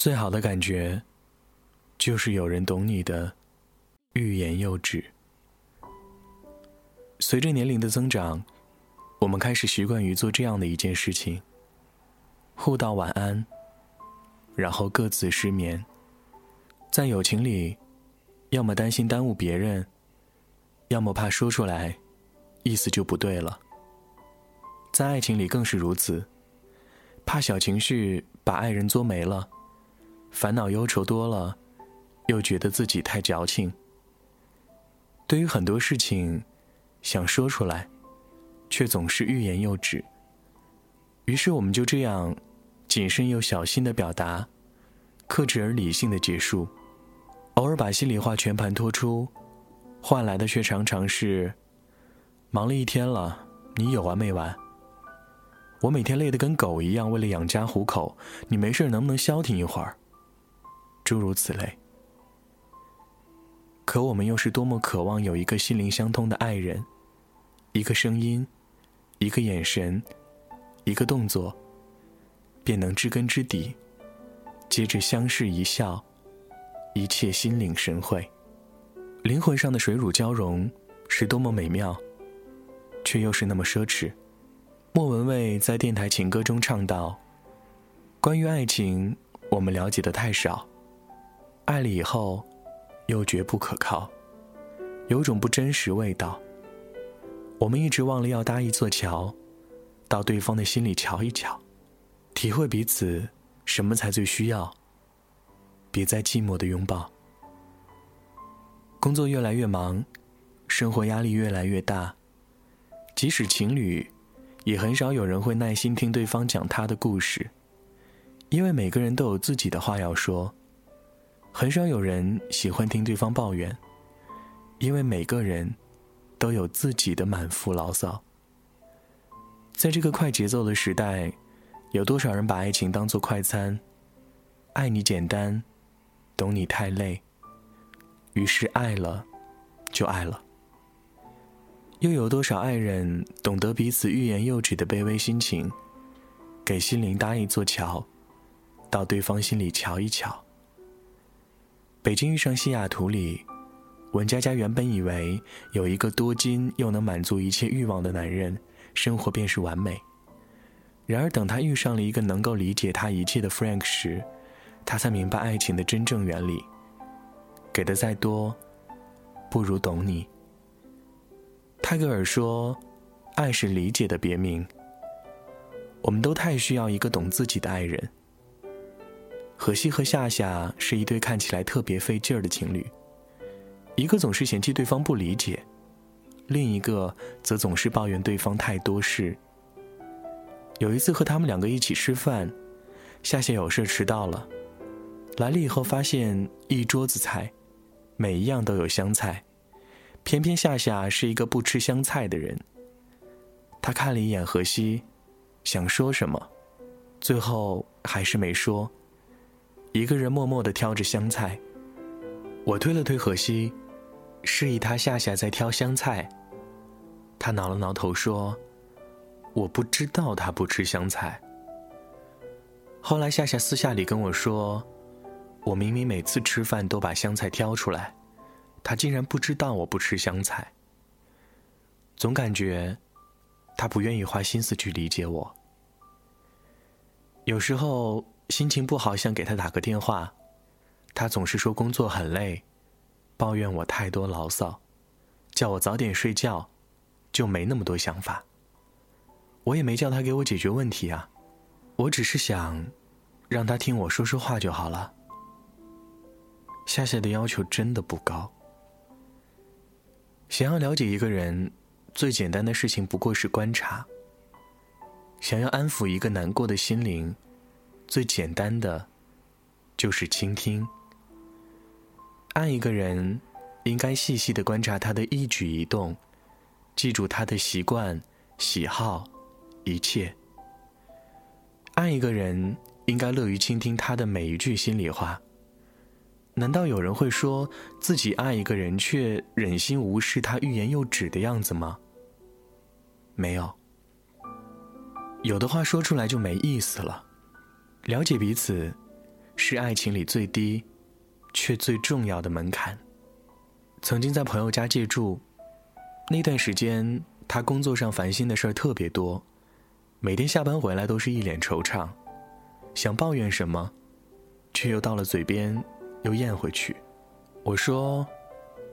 最好的感觉，就是有人懂你的欲言又止。随着年龄的增长，我们开始习惯于做这样的一件事情：互道晚安，然后各自失眠。在友情里，要么担心耽误别人，要么怕说出来，意思就不对了。在爱情里更是如此，怕小情绪把爱人作没了。烦恼忧愁多了，又觉得自己太矫情。对于很多事情，想说出来，却总是欲言又止。于是我们就这样，谨慎又小心的表达，克制而理性的结束。偶尔把心里话全盘托出，换来的却常常是：忙了一天了，你有完没完？我每天累得跟狗一样，为了养家糊口，你没事能不能消停一会儿？诸如此类，可我们又是多么渴望有一个心灵相通的爱人，一个声音，一个眼神，一个动作，便能知根知底，接着相视一笑，一切心领神会，灵魂上的水乳交融是多么美妙，却又是那么奢侈。莫文蔚在电台情歌中唱道：“关于爱情，我们了解的太少。”爱了以后，又绝不可靠，有种不真实味道。我们一直忘了要搭一座桥，到对方的心里瞧一瞧，体会彼此什么才最需要。别再寂寞的拥抱。工作越来越忙，生活压力越来越大，即使情侣，也很少有人会耐心听对方讲他的故事，因为每个人都有自己的话要说。很少有人喜欢听对方抱怨，因为每个人都有自己的满腹牢骚。在这个快节奏的时代，有多少人把爱情当做快餐？爱你简单，懂你太累，于是爱了，就爱了。又有多少爱人懂得彼此欲言又止的卑微心情，给心灵搭一座桥，到对方心里瞧一瞧。北京遇上西雅图里，文佳佳原本以为有一个多金又能满足一切欲望的男人，生活便是完美。然而，等她遇上了一个能够理解她一切的 Frank 时，她才明白爱情的真正原理：给的再多，不如懂你。泰戈尔说：“爱是理解的别名。”我们都太需要一个懂自己的爱人。荷西和夏夏是一对看起来特别费劲儿的情侣，一个总是嫌弃对方不理解，另一个则总是抱怨对方太多事。有一次和他们两个一起吃饭，夏夏有事迟到了，来了以后发现一桌子菜，每一样都有香菜，偏偏夏夏是一个不吃香菜的人。他看了一眼荷西，想说什么，最后还是没说。一个人默默的挑着香菜，我推了推荷西，示意他夏夏在挑香菜。他挠了挠头说：“我不知道他不吃香菜。”后来夏夏私下里跟我说：“我明明每次吃饭都把香菜挑出来，他竟然不知道我不吃香菜。”总感觉他不愿意花心思去理解我。有时候。心情不好，想给他打个电话，他总是说工作很累，抱怨我太多牢骚，叫我早点睡觉，就没那么多想法。我也没叫他给我解决问题啊，我只是想让他听我说说话就好了。夏夏的要求真的不高，想要了解一个人，最简单的事情不过是观察；想要安抚一个难过的心灵。最简单的，就是倾听。爱一个人，应该细细的观察他的一举一动，记住他的习惯、喜好，一切。爱一个人，应该乐于倾听他的每一句心里话。难道有人会说自己爱一个人，却忍心无视他欲言又止的样子吗？没有，有的话说出来就没意思了。了解彼此，是爱情里最低，却最重要的门槛。曾经在朋友家借住，那段时间他工作上烦心的事儿特别多，每天下班回来都是一脸惆怅，想抱怨什么，却又到了嘴边又咽回去。我说：“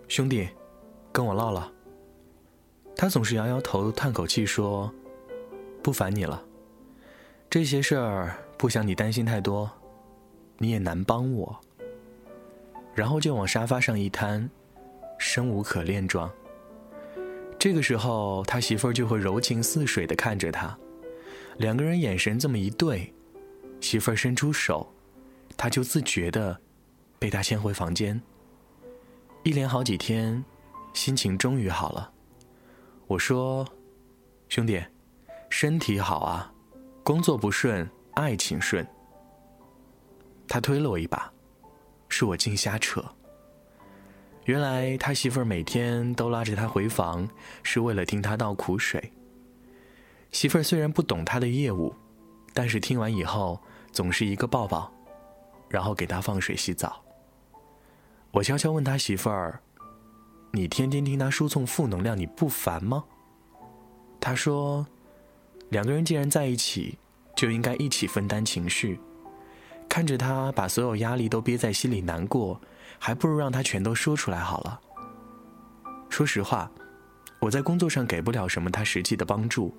兄弟，跟我唠唠。”他总是摇摇头，叹口气说：“不烦你了，这些事儿不想你担心太多，你也难帮我。”然后就往沙发上一瘫，生无可恋状。这个时候，他媳妇儿就会柔情似水的看着他，两个人眼神这么一对，媳妇儿伸出手，他就自觉的被他牵回房间。一连好几天，心情终于好了。我说：“兄弟，身体好啊，工作不顺，爱情顺。”他推了我一把，是我净瞎扯。原来他媳妇儿每天都拉着他回房，是为了听他倒苦水。媳妇儿虽然不懂他的业务，但是听完以后总是一个抱抱，然后给他放水洗澡。我悄悄问他媳妇儿。你天天听他输送负能量，你不烦吗？他说：“两个人既然在一起，就应该一起分担情绪。看着他把所有压力都憋在心里难过，还不如让他全都说出来好了。”说实话，我在工作上给不了什么他实际的帮助，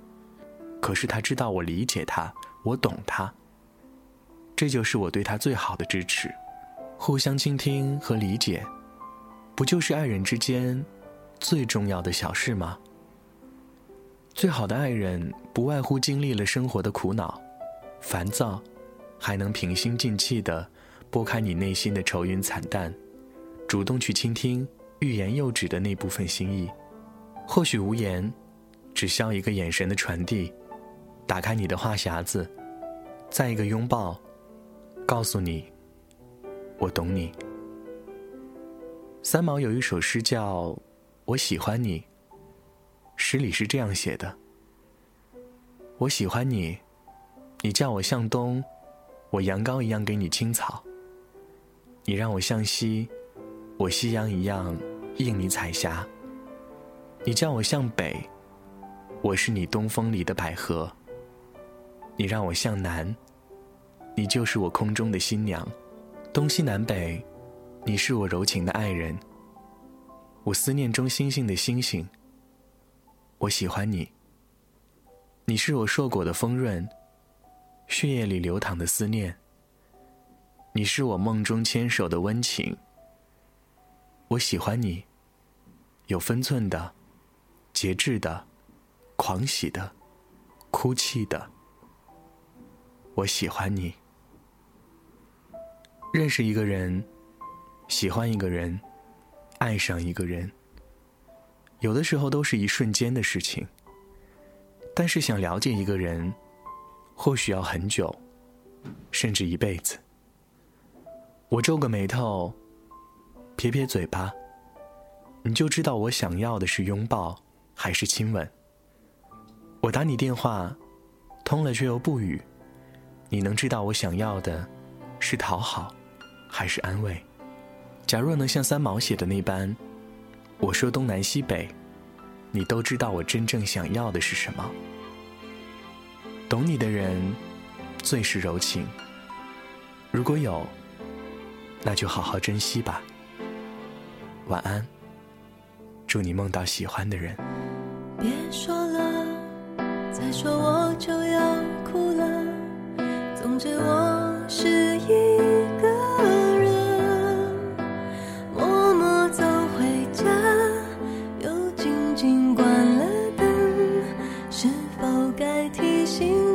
可是他知道我理解他，我懂他。这就是我对他最好的支持，互相倾听和理解。不就是爱人之间最重要的小事吗？最好的爱人不外乎经历了生活的苦恼、烦躁，还能平心静气的拨开你内心的愁云惨淡，主动去倾听欲言又止的那部分心意。或许无言，只需要一个眼神的传递，打开你的话匣子，再一个拥抱，告诉你，我懂你。三毛有一首诗叫《我喜欢你》，诗里是这样写的：“我喜欢你，你叫我向东，我羊羔一样给你青草；你让我向西，我夕阳一样映你彩霞；你叫我向北，我是你东风里的百合；你让我向南，你就是我空中的新娘。东西南北。”你是我柔情的爱人，我思念中星星的星星。我喜欢你。你是我硕果的丰润，血液里流淌的思念。你是我梦中牵手的温情。我喜欢你，有分寸的，节制的，狂喜的，哭泣的。我喜欢你。认识一个人。喜欢一个人，爱上一个人，有的时候都是一瞬间的事情。但是想了解一个人，或许要很久，甚至一辈子。我皱个眉头，撇撇嘴巴，你就知道我想要的是拥抱还是亲吻。我打你电话，通了却又不语，你能知道我想要的是讨好还是安慰？假若能像三毛写的那般，我说东南西北，你都知道我真正想要的是什么。懂你的人，最是柔情。如果有，那就好好珍惜吧。晚安，祝你梦到喜欢的人。别说了，再说我就要哭了。总之我是一提醒。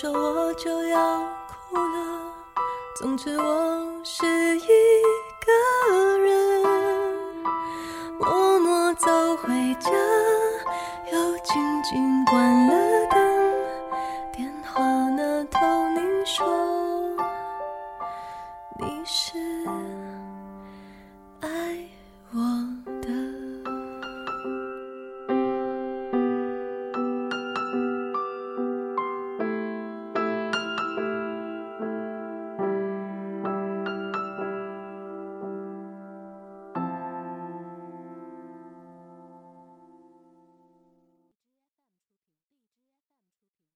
说我就要哭了。总之我是一个人，默默走回家，又静静关了。